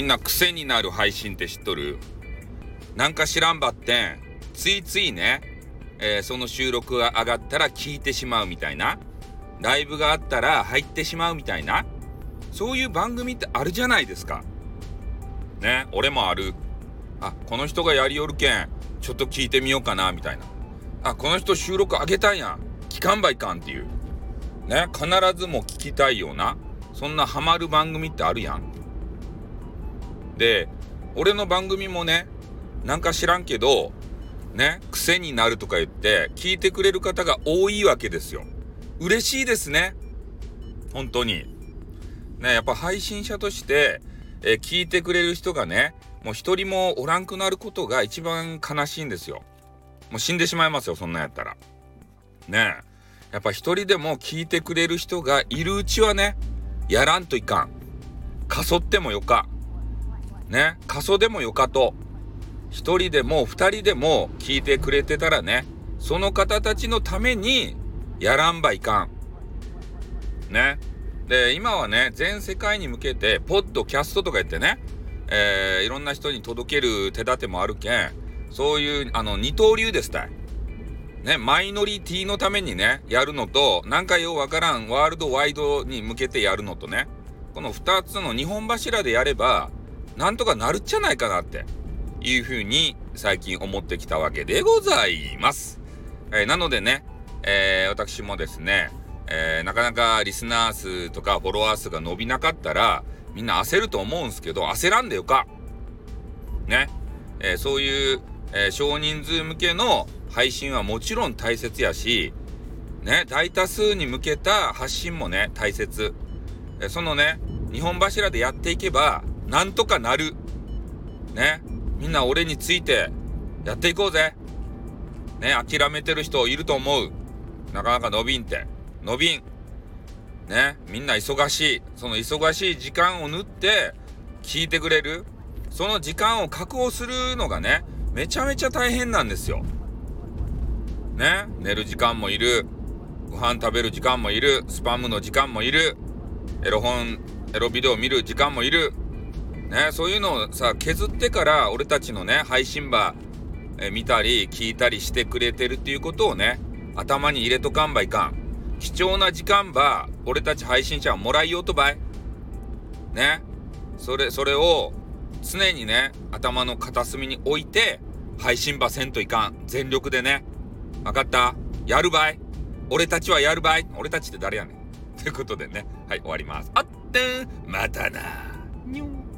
みんな癖になる配信って知っとる？なんか知らんばってん、ついついね、えー、その収録が上がったら聞いてしまうみたいな。ライブがあったら入ってしまうみたいな。そういう番組ってあるじゃないですか。ね、俺もある。あ、この人がやりよるけん、ちょっと聞いてみようかな、みたいな。あ、この人収録上げたんやん。聞かんばいかんっていう。ね、必ずも聞きたいような、そんなハマる番組ってあるやん。で、俺の番組もね、なんか知らんけど、ね、癖になるとか言って、聞いてくれる方が多いわけですよ。嬉しいですね。本当に。ね、やっぱ配信者として、え、聞いてくれる人がね、もう一人もおらんくなることが一番悲しいんですよ。もう死んでしまいますよ、そんなんやったら。ねやっぱ一人でも聞いてくれる人がいるうちはね、やらんといかん。かそってもよか。ね、過疎でもよかと。一人でも二人でも聞いてくれてたらね、その方たちのためにやらんばいかん。ね。で、今はね、全世界に向けて、ポッドキャストとか言ってね、えー、いろんな人に届ける手立てもあるけん、そういう、あの、二刀流ですたい。ね、マイノリティのためにね、やるのと、なんかようわからんワールドワイドに向けてやるのとね、この二つの二本柱でやれば、なんとかなるっちゃないかなっていうふうに最近思ってきたわけでございます。えー、なのでね、えー、私もですね、えー、なかなかリスナー数とかフォロワー数が伸びなかったら、みんな焦ると思うんすけど、焦らんでよか。ね。えそういう、え少人数向けの配信はもちろん大切やし、ね、大多数に向けた発信もね、大切。えそのね、日本柱でやっていけば、なんとかなる。ね。みんな俺についてやっていこうぜ。ね、諦めてる人いると思う。なかなか伸びんって。伸びん。ね、みんな忙しい。その忙しい時間を縫って聞いてくれる。その時間を確保するのがね、めちゃめちゃ大変なんですよ。ね、寝る時間もいる。ご飯食べる時間もいる。スパムの時間もいる。エロ本、エロビデオ見る時間もいる。ね、そういうのをさ、削ってから俺たちのね、配信場、え見たり聞いたりしてくれてるっていうことをね、頭に入れとかんばいかん。貴重な時間ば、俺たち配信者はもらいようとばい。ね。それ、それを常にね、頭の片隅に置いて、配信場せんといかん。全力でね。わかった？やるばい俺たちはやるばい俺たちって誰やねんということでね、はい、終わります。あってんまたなにょん